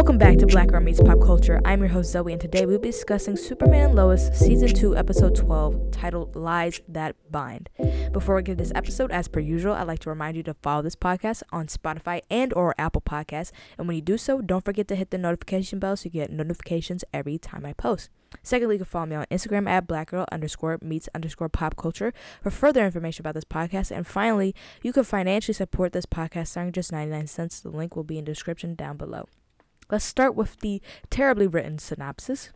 Welcome back to Black Girl Meets Pop Culture. I'm your host Zoe, and today we'll be discussing Superman and Lois Season 2, Episode 12, titled Lies That Bind. Before we get this episode, as per usual, I'd like to remind you to follow this podcast on Spotify and or Apple Podcasts. And when you do so, don't forget to hit the notification bell so you get notifications every time I post. Secondly, you can follow me on Instagram at blackgirl underscore meets underscore pop culture for further information about this podcast. And finally, you can financially support this podcast starting just 99 cents. The link will be in the description down below. Let's start with the terribly written synopsis.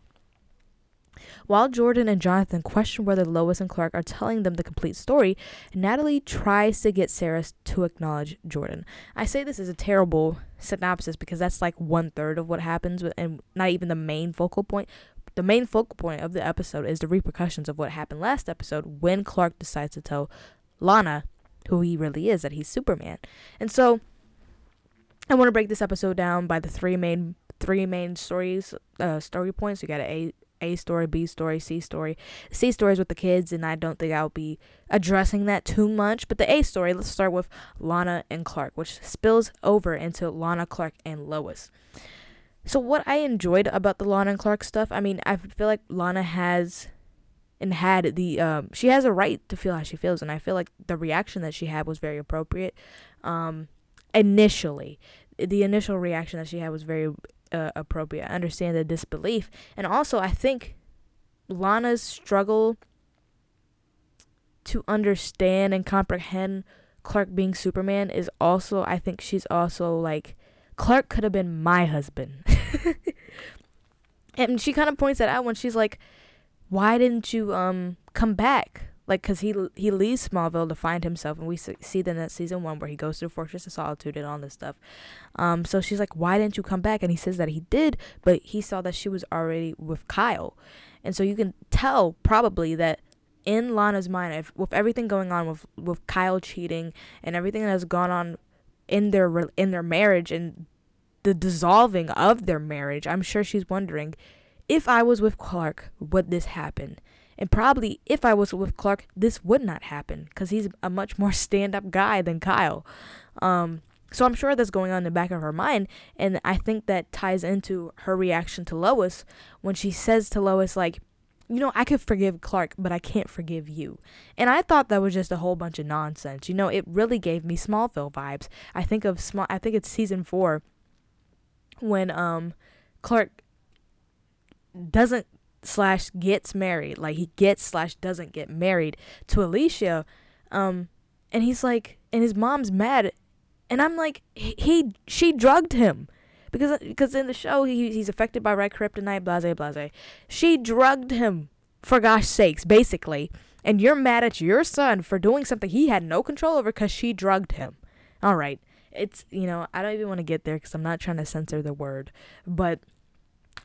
While Jordan and Jonathan question whether Lois and Clark are telling them the complete story, Natalie tries to get Sarah to acknowledge Jordan. I say this is a terrible synopsis because that's like one third of what happens, and not even the main focal point. The main focal point of the episode is the repercussions of what happened last episode when Clark decides to tell Lana who he really is, that he's Superman. And so I want to break this episode down by the three main three main stories, uh, story points. You got A A story, B story, C story. C story is with the kids, and I don't think I'll be addressing that too much. But the A story, let's start with Lana and Clark, which spills over into Lana, Clark, and Lois. So what I enjoyed about the Lana and Clark stuff, I mean, I feel like Lana has and had the um she has a right to feel how she feels and I feel like the reaction that she had was very appropriate. Um initially the initial reaction that she had was very uh, appropriate. I understand the disbelief, and also I think Lana's struggle to understand and comprehend Clark being Superman is also I think she's also like Clark could have been my husband. and she kind of points that out when she's like why didn't you um come back? Like because he he leaves Smallville to find himself, and we see then that season one where he goes to the Fortress of Solitude and all this stuff. Um, so she's like, "Why didn't you come back?" And he says that he did, but he saw that she was already with Kyle, and so you can tell probably that in Lana's mind, if, with everything going on with with Kyle cheating and everything that has gone on in their in their marriage and the dissolving of their marriage, I'm sure she's wondering if I was with Clark, would this happen? And probably if I was with Clark, this would not happen because he's a much more stand up guy than Kyle. Um, so I'm sure that's going on in the back of her mind. And I think that ties into her reaction to Lois when she says to Lois, like, you know, I could forgive Clark, but I can't forgive you. And I thought that was just a whole bunch of nonsense. You know, it really gave me Smallville vibes. I think of small I think it's season 4 when um Clark doesn't slash gets married. Like he gets slash doesn't get married to Alicia. Um, and he's like, and his mom's mad, and I'm like, he, he she drugged him. Because, because in the show he, he's affected by red kryptonite, blase, blase. She drugged him, for gosh sakes, basically. And you're mad at your son for doing something he had no control over because she drugged him. All right. It's, you know, I don't even want to get there because I'm not trying to censor the word. But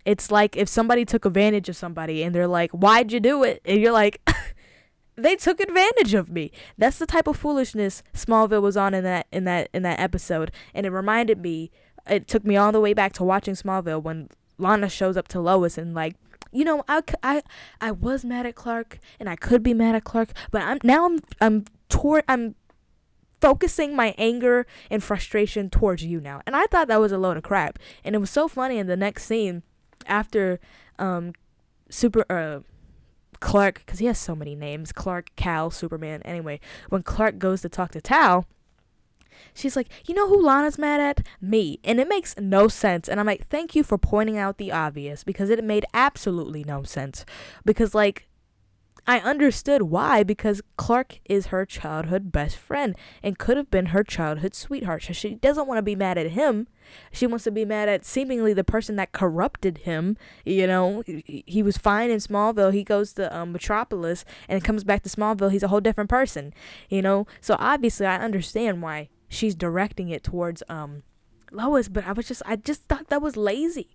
it's like if somebody took advantage of somebody and they're like, "Why'd you do it?" and you're like, "They took advantage of me." That's the type of foolishness Smallville was on in that in that in that episode, and it reminded me. It took me all the way back to watching Smallville when Lana shows up to Lois and like, you know, I, I, I was mad at Clark and I could be mad at Clark, but I'm now I'm I'm toward I'm focusing my anger and frustration towards you now. And I thought that was a load of crap. And it was so funny in the next scene after um super uh Clark cuz he has so many names, Clark, Cal, Superman. Anyway, when Clark goes to talk to Tal, she's like, "You know who Lana's mad at? Me." And it makes no sense. And I'm like, "Thank you for pointing out the obvious because it made absolutely no sense." Because like I understood why because Clark is her childhood best friend and could have been her childhood sweetheart. So she doesn't want to be mad at him. She wants to be mad at seemingly the person that corrupted him. You know, he was fine in Smallville. He goes to um, Metropolis and comes back to Smallville. He's a whole different person. You know, so obviously I understand why she's directing it towards um Lois, but I was just I just thought that was lazy.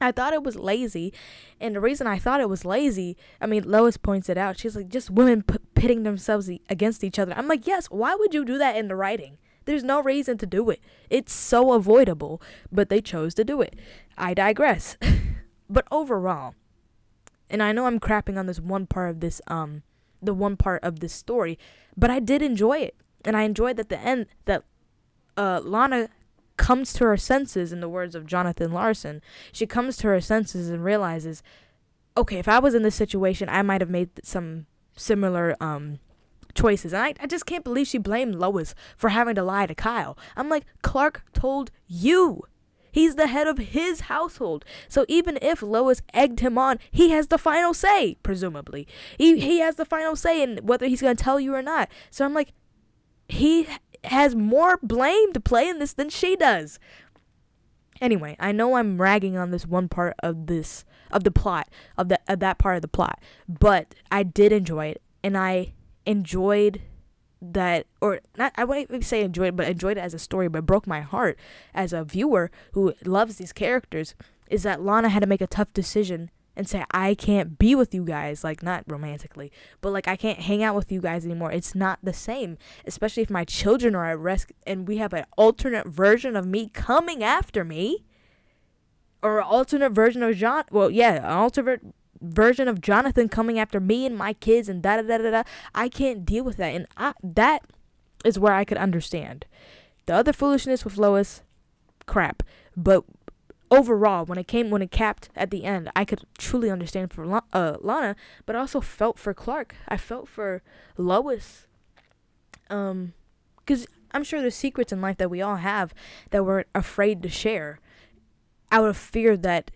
I thought it was lazy. And the reason I thought it was lazy, I mean, Lois points it out. She's like, just women p- pitting themselves e- against each other. I'm like, yes, why would you do that in the writing? There's no reason to do it. It's so avoidable, but they chose to do it. I digress. but overall, and I know I'm crapping on this one part of this, um, the one part of this story, but I did enjoy it. And I enjoyed at the end that uh, Lana comes to her senses, in the words of Jonathan Larson. She comes to her senses and realizes, okay, if I was in this situation, I might have made some similar um, choices. And I, I just can't believe she blamed Lois for having to lie to Kyle. I'm like, Clark told you. He's the head of his household. So even if Lois egged him on, he has the final say, presumably. He, he has the final say in whether he's going to tell you or not. So I'm like, he has more blame to play in this than she does. Anyway, I know I'm ragging on this one part of this of the plot of that of that part of the plot, but I did enjoy it, and I enjoyed that or not I wouldn't say enjoyed but enjoyed it as a story, but broke my heart as a viewer who loves these characters is that Lana had to make a tough decision and say I can't be with you guys like not romantically but like I can't hang out with you guys anymore. It's not the same especially if my children are at risk and we have an alternate version of me coming after me or an alternate version of John well yeah an alternate version of Jonathan coming after me and my kids and da da da da da. I can't deal with that and I, that is where I could understand. The other foolishness with Lois crap but overall, when it came when it capped at the end, I could truly understand for uh, Lana, but also felt for Clark. I felt for Lois. Um, because I'm sure there's secrets in life that we all have that we're afraid to share, out of fear that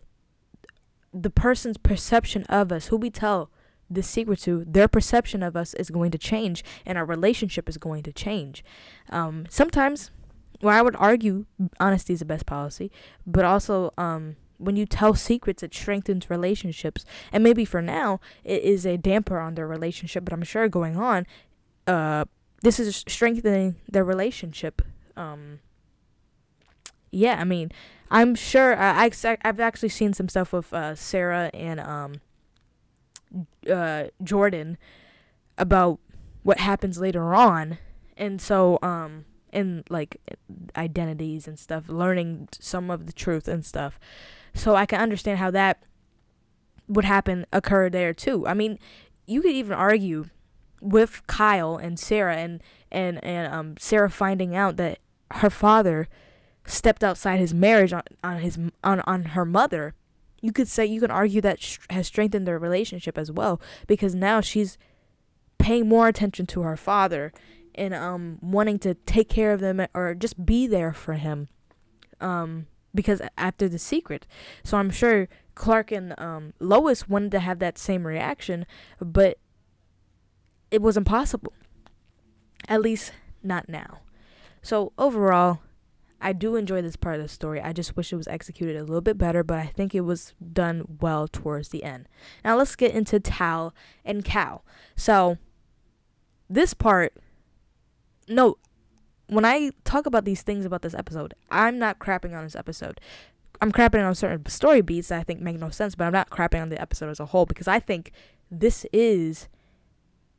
the person's perception of us, who we tell the secret to, their perception of us is going to change, and our relationship is going to change. Um, sometimes well, I would argue honesty is the best policy, but also um, when you tell secrets, it strengthens relationships. And maybe for now, it is a damper on their relationship, but I'm sure going on, uh, this is strengthening their relationship. Um, yeah, I mean, I'm sure I, I I've actually seen some stuff with uh, Sarah and um, uh, Jordan about what happens later on, and so um, and like identities and stuff, learning some of the truth and stuff. So I can understand how that would happen occur there too. I mean, you could even argue with Kyle and Sarah and and and um Sarah finding out that her father stepped outside his marriage on, on his on on her mother. You could say you can argue that sh- has strengthened their relationship as well because now she's paying more attention to her father and um wanting to take care of them or just be there for him um because after the secret so i'm sure clark and um lois wanted to have that same reaction but it was impossible at least not now so overall I do enjoy this part of the story. I just wish it was executed a little bit better, but I think it was done well towards the end. Now let's get into Tal and Cal. So this part no, when I talk about these things about this episode, I'm not crapping on this episode. I'm crapping on certain story beats that I think make no sense, but I'm not crapping on the episode as a whole because I think this is.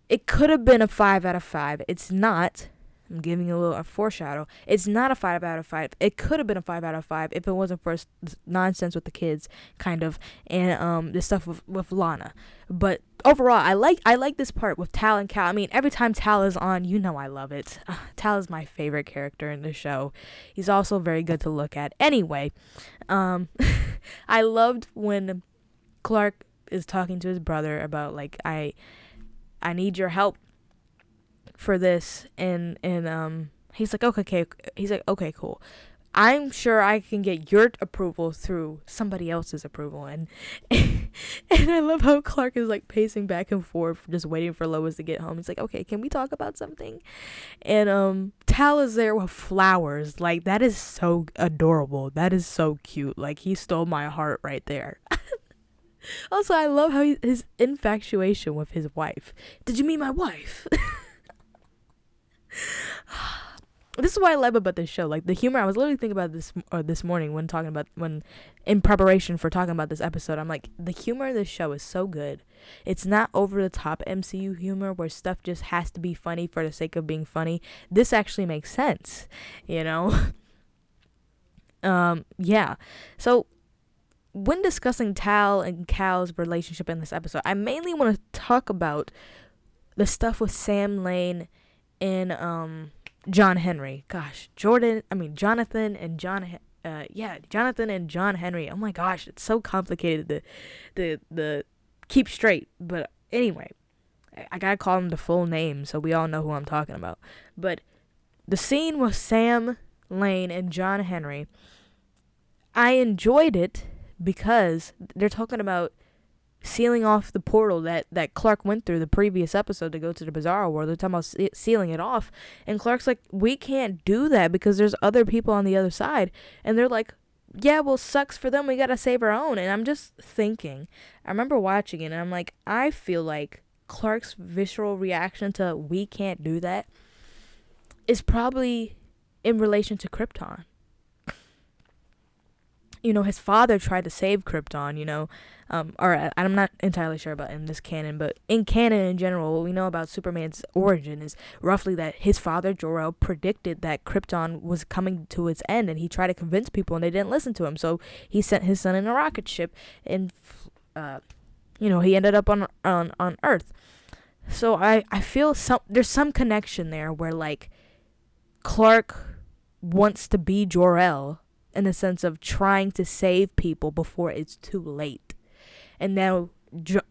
It could have been a 5 out of 5. It's not. I'm giving a little a foreshadow. It's not a five out of five. It could have been a five out of five if it wasn't for nonsense with the kids, kind of, and um the stuff with, with Lana. But overall, I like I like this part with Tal and Cal. I mean, every time Tal is on, you know I love it. Uh, Tal is my favorite character in the show. He's also very good to look at. Anyway, um, I loved when Clark is talking to his brother about like I I need your help for this and and um he's like okay, okay he's like okay cool I'm sure I can get your approval through somebody else's approval. And and I love how Clark is like pacing back and forth, just waiting for Lois to get home. He's like, okay, can we talk about something? And um, Tal is there with flowers. Like that is so adorable. That is so cute. Like he stole my heart right there. also, I love how he, his infatuation with his wife. Did you meet my wife? this is what I love about this show. Like the humor, I was literally thinking about this or this morning when talking about when in preparation for talking about this episode. I'm like, the humor of this show is so good. It's not over the top MCU humor where stuff just has to be funny for the sake of being funny. This actually makes sense, you know. um, yeah. So when discussing Tal and Cal's relationship in this episode, I mainly want to talk about the stuff with Sam Lane and um John Henry. Gosh, Jordan, I mean Jonathan and John uh yeah, Jonathan and John Henry. Oh my gosh, it's so complicated the the the keep straight. But anyway, I gotta call them the full name so we all know who I'm talking about. But the scene with Sam Lane and John Henry, I enjoyed it because they're talking about sealing off the portal that, that Clark went through the previous episode to go to the Bizarro world. They're talking about se- sealing it off. And Clark's like, we can't do that because there's other people on the other side. And they're like, yeah, well, sucks for them. We got to save our own. And I'm just thinking, I remember watching it and I'm like, I feel like Clark's visceral reaction to we can't do that is probably in relation to Krypton you know, his father tried to save Krypton, you know, um, or uh, I'm not entirely sure about in this canon, but in canon in general, what we know about Superman's origin is roughly that his father, Jor-El, predicted that Krypton was coming to its end, and he tried to convince people, and they didn't listen to him, so he sent his son in a rocket ship, and, uh, you know, he ended up on on on Earth. So I I feel some there's some connection there where like Clark wants to be Jor-El in the sense of trying to save people before it's too late. And now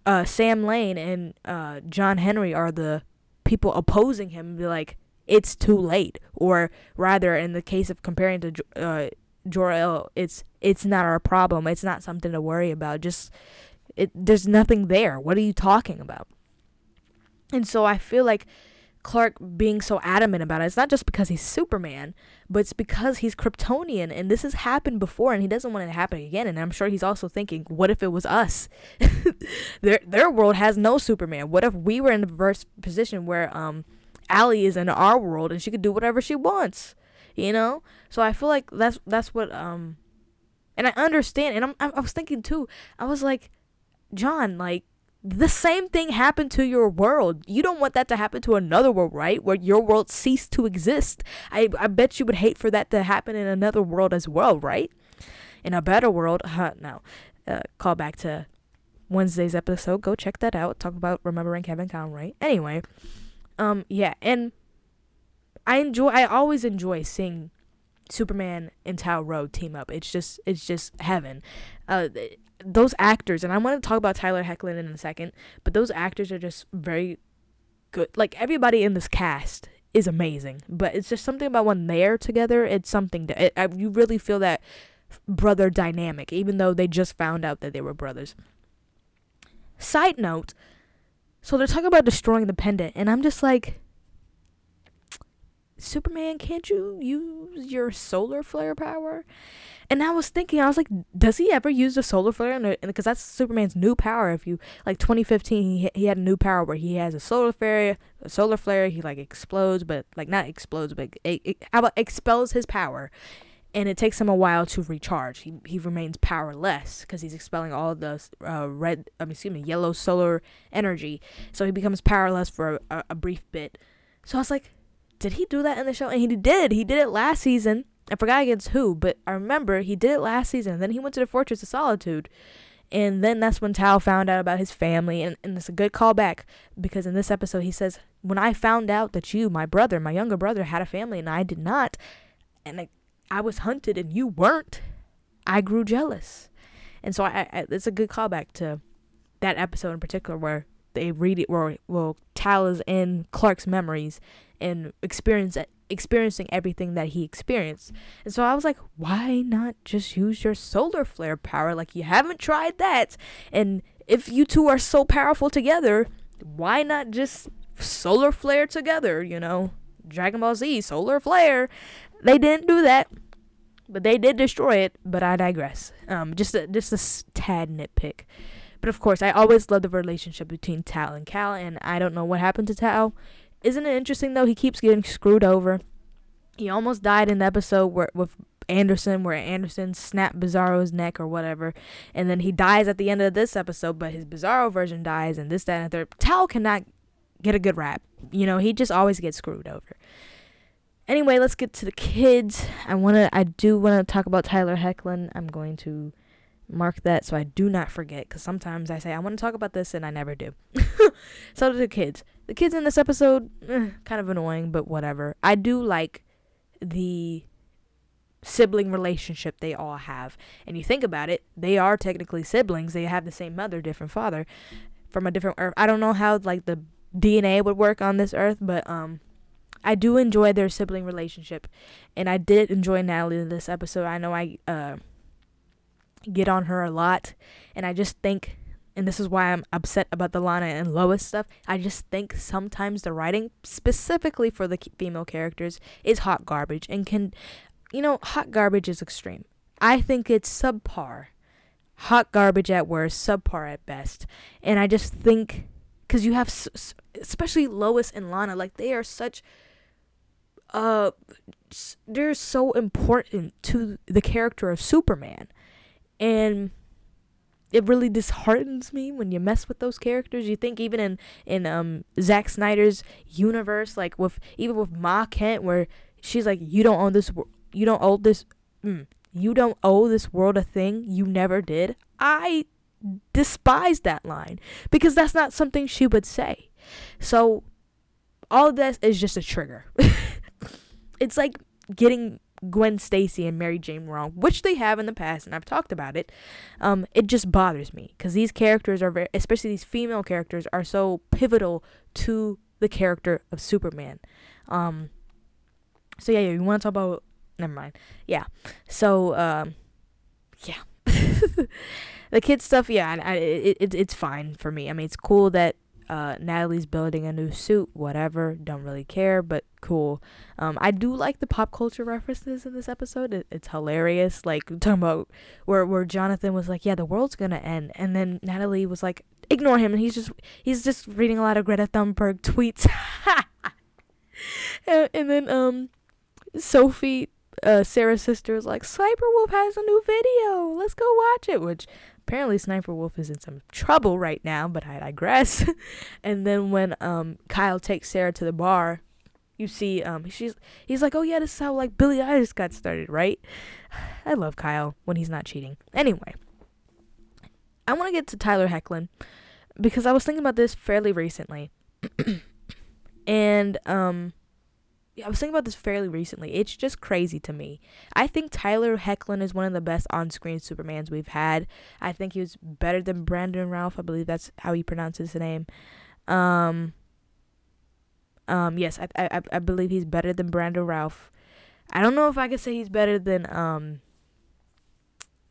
uh, Sam Lane and uh, John Henry are the people opposing him. and Be like, it's too late, or rather, in the case of comparing to uh, Jor-El, it's it's not our problem. It's not something to worry about. Just it, there's nothing there. What are you talking about? And so I feel like Clark being so adamant about it. It's not just because he's Superman, but it's because he's Kryptonian and this has happened before and he doesn't want it to happen again. And I'm sure he's also thinking, what if it was us? their their world has no Superman. What if we were in the reverse position where um Ally is in our world and she could do whatever she wants? You know? So I feel like that's that's what um and I understand and I'm I was thinking too. I was like, John, like the same thing happened to your world. You don't want that to happen to another world, right? Where your world ceased to exist. I, I bet you would hate for that to happen in another world as well, right? In a better world, huh, no. Uh, call back to Wednesday's episode. Go check that out. Talk about remembering Kevin Conroy. Anyway, um, yeah, and I enjoy. I always enjoy seeing Superman and Tal Rho team up. It's just, it's just heaven. Uh, those actors, and I want to talk about Tyler Hoechlin in a second, but those actors are just very good. Like everybody in this cast is amazing, but it's just something about when they're together. It's something that it, you really feel that brother dynamic, even though they just found out that they were brothers. Side note, so they're talking about destroying the pendant, and I'm just like, Superman, can't you use your solar flare power? And I was thinking, I was like, does he ever use the solar flare? Because that's Superman's new power. If you like 2015, he he had a new power where he has a solar flare. A solar flare, he like explodes, but like not explodes, but how about expels his power, and it takes him a while to recharge. He he remains powerless because he's expelling all the uh, red, I mean, excuse me, yellow solar energy. So he becomes powerless for a, a brief bit. So I was like, did he do that in the show? And he did. He did it last season I forgot against who, but I remember he did it last season. Then he went to the Fortress of Solitude. And then that's when Tal found out about his family. And, and it's a good callback because in this episode he says, When I found out that you, my brother, my younger brother, had a family and I did not, and I, I was hunted and you weren't, I grew jealous. And so I, I, it's a good callback to that episode in particular where they read it, where well, Tal is in Clark's memories and experience experiencing everything that he experienced. And so I was like, why not just use your solar flare power? Like you haven't tried that. And if you two are so powerful together, why not just solar flare together, you know? Dragon Ball Z, solar flare. They didn't do that. But they did destroy it, but I digress. Um just a, just a tad nitpick. But of course, I always love the relationship between Tal and Cal, and I don't know what happened to Tal. Isn't it interesting though? He keeps getting screwed over. He almost died in the episode where with Anderson, where Anderson snapped Bizarro's neck or whatever, and then he dies at the end of this episode. But his Bizarro version dies, and this, that, and the third. Tal cannot get a good rap. You know, he just always gets screwed over. Anyway, let's get to the kids. I wanna, I do wanna talk about Tyler Hoechlin. I'm going to mark that so I do not forget because sometimes I say I want to talk about this and I never do. so the kids, the kids in this episode, eh, kind of annoying, but whatever. I do like the sibling relationship they all have, and you think about it, they are technically siblings. They have the same mother, different father, from a different earth. I don't know how like the DNA would work on this earth, but um. I do enjoy their sibling relationship, and I did enjoy Natalie in this episode. I know I uh, get on her a lot. And I just think, and this is why I'm upset about the Lana and Lois stuff, I just think sometimes the writing, specifically for the female characters, is hot garbage and can, you know, hot garbage is extreme. I think it's subpar. Hot garbage at worst, subpar at best. And I just think, because you have, especially Lois and Lana, like they are such uh they're so important to the character of Superman and it really disheartens me when you mess with those characters. You think even in in um Zack Snyder's universe, like with even with Ma Kent, where she's like, "You don't own this. You don't owe this. Mm, you don't owe this world a thing. You never did." I despise that line because that's not something she would say. So all of this is just a trigger. it's like getting Gwen Stacy and Mary Jane wrong, which they have in the past, and I've talked about it. Um, it just bothers me because these characters are very, especially these female characters, are so pivotal to the character of Superman. Um, so yeah, yeah you want to talk about? Never mind. Yeah. So um, yeah. the kid stuff, yeah, I, it, it, it's fine for me. I mean, it's cool that uh, Natalie's building a new suit, whatever. Don't really care, but cool. Um, I do like the pop culture references in this episode. It, it's hilarious. Like talking about where where Jonathan was like, "Yeah, the world's gonna end," and then Natalie was like, "Ignore him," and he's just he's just reading a lot of Greta Thunberg tweets. and, and then um, Sophie uh, Sarah's sister is like, Sniper Wolf has a new video. Let's go watch it. Which apparently Sniper Wolf is in some trouble right now, but I digress. and then when um Kyle takes Sarah to the bar, you see um she's he's like, Oh yeah, this is how like Billie Eilish got started, right? I love Kyle when he's not cheating. Anyway. I want to get to Tyler Hoechlin because I was thinking about this fairly recently. and um I was thinking about this fairly recently. It's just crazy to me. I think Tyler Hoechlin is one of the best on-screen Supermans we've had. I think he was better than Brandon Routh. I believe that's how he pronounces the name. Um, um, yes, I, I I believe he's better than Brandon Routh. I don't know if I could say he's better than um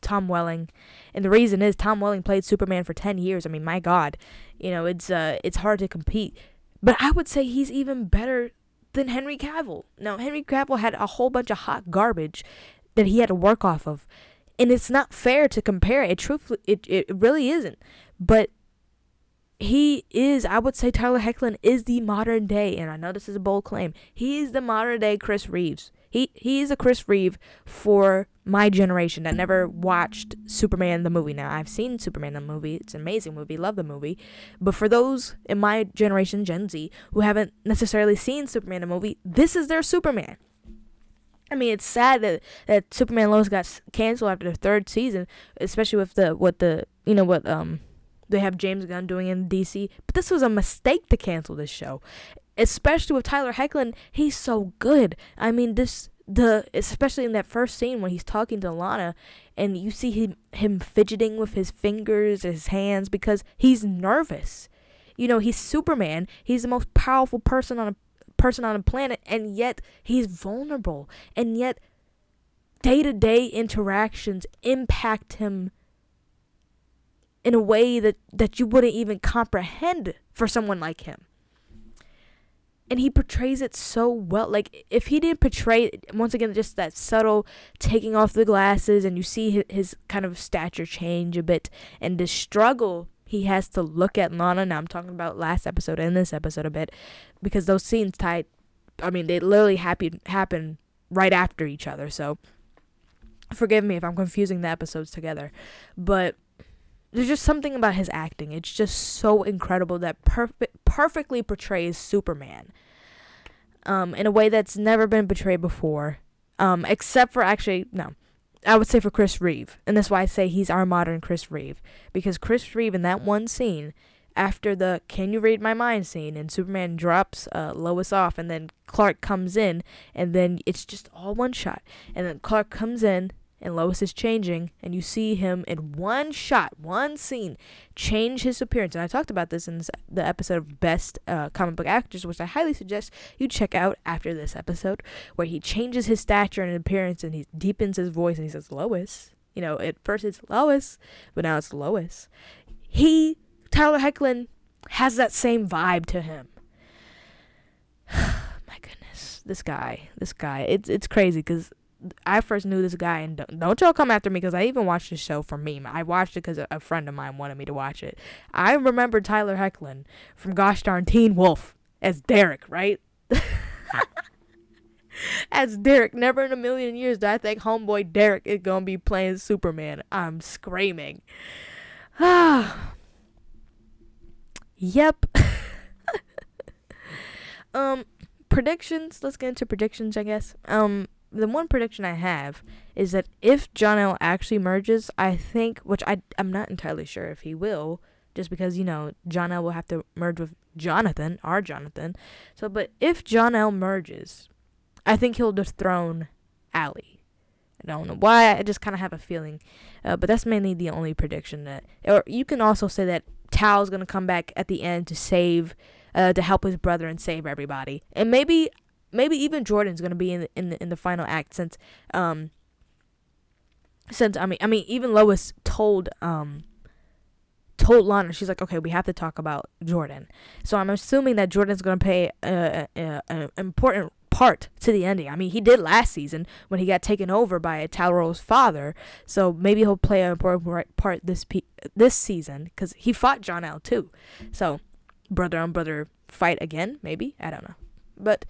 Tom Welling. And the reason is Tom Welling played Superman for 10 years. I mean, my god. You know, it's uh it's hard to compete. But I would say he's even better than Henry Cavill. Now, Henry Cavill had a whole bunch of hot garbage that he had to work off of. And it's not fair to compare it. Truthfully, it, it really isn't. But he is, I would say Tyler Hoechlin is the modern day, and I know this is a bold claim. He is the modern day Chris Reeves. He he is a Chris Reeve for my generation that never watched Superman the movie. Now I've seen Superman the movie; it's an amazing movie, love the movie. But for those in my generation, Gen Z, who haven't necessarily seen Superman the movie, this is their Superman. I mean, it's sad that that Superman Lois got canceled after the third season, especially with the what the you know what um they have James Gunn doing in DC. But this was a mistake to cancel this show especially with Tyler Hoechlin, he's so good. I mean, this the especially in that first scene when he's talking to Lana, and you see him him fidgeting with his fingers, his hands because he's nervous. You know, he's Superman. He's the most powerful person on a person on a planet, and yet he's vulnerable, and yet day to day interactions impact him in a way that, that you wouldn't even comprehend for someone like him. And he portrays it so well. Like, if he didn't portray, once again, just that subtle taking off the glasses and you see his, his kind of stature change a bit and the struggle he has to look at Lana. Now, I'm talking about last episode and this episode a bit because those scenes tied, I mean, they literally happen, happen right after each other. So, forgive me if I'm confusing the episodes together. But there's just something about his acting. It's just so incredible that perfect perfectly portrays Superman. Um, in a way that's never been portrayed before. Um, except for actually no. I would say for Chris Reeve. And that's why I say he's our modern Chris Reeve. Because Chris Reeve in that one scene, after the Can You Read My Mind scene, and Superman drops uh, Lois off, and then Clark comes in, and then it's just all one shot. And then Clark comes in, and Lois is changing, and you see him in one shot, one scene, change his appearance. And I talked about this in the episode of Best uh, Comic Book Actors, which I highly suggest you check out after this episode, where he changes his stature and appearance, and he deepens his voice, and he says, Lois. You know, at first it's Lois, but now it's Lois. He, Tyler Hoechlin, has that same vibe to him. My goodness, this guy, this guy, it's it's crazy because I first knew this guy, and don't, don't y'all come after me because I even watched the show for meme. I watched it because a, a, friend of mine wanted me to watch it. I remember Tyler Hoechlin from Gosh Darn Teen Wolf as Derek, right? as Derek. Never in a million years do I think homeboy Derek is gonna be playing Superman. I'm screaming. Yep. um, predictions. Let's get into predictions, I guess. Um the one prediction I have is that if Jor-El actually merges, I think, which I I'm not entirely sure if he will, just because you know Jor-El will have to merge with Jonathan, our Jonathan. So, but if Jor-El merges, I think he'll dethrone Ali. I don't know why. I just kind of have a feeling, uh, but that's mainly the only prediction that. Or you can also say that Tal's gonna come back at the end to save, uh, to help his brother and save everybody, and maybe maybe even Jordan's gonna be in the, in the, in the final act since um since I mean I mean even Lois told um told Lana she's like okay we have to talk about Jordan. So I'm assuming that Jordan's gonna play a, a, a important part to the ending. I mean he did last season when he got taken over by Tal-Rho's father. So maybe he'll play an important part this pe- this season because he fought Jon-L too. So brother on brother fight again maybe? I don't know. But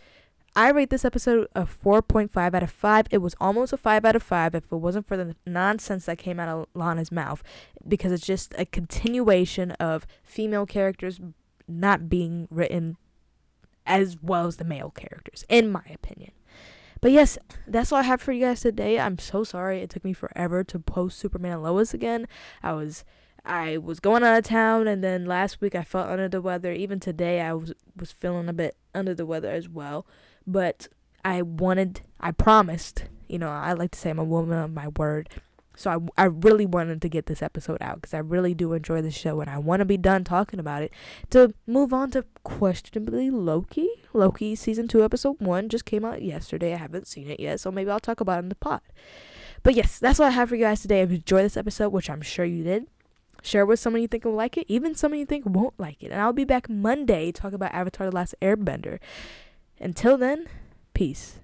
I rate this episode a 4.5 out of 5. It was almost a 5 out of 5 if it wasn't for the nonsense that came out of Lana's mouth because it's just a continuation of female characters not being written as well as the male characters, in my opinion. But yes, that's all I have for you guys today. I'm so sorry it took me forever to post Superman and Lois again. I was I was going out of town and then last week I felt under the weather. Even today I was was feeling a bit under the weather as well but I wanted, I promised, you know, I like to say I'm a woman of my word. So I, I really wanted to get this episode out because I really do enjoy the show and I want to be done talking about it to move on to questionably Loki. Loki season 2 episode 1 just came out yesterday. I haven't seen it yet, so maybe I'll talk about it in the pod. But yes, that's what I have for you guys today. If you enjoyed this episode, which I'm sure you did, share with someone you think will like it, even someone you think won't like it. And I'll be back Monday talk about Avatar The Last Airbender. Until then, peace.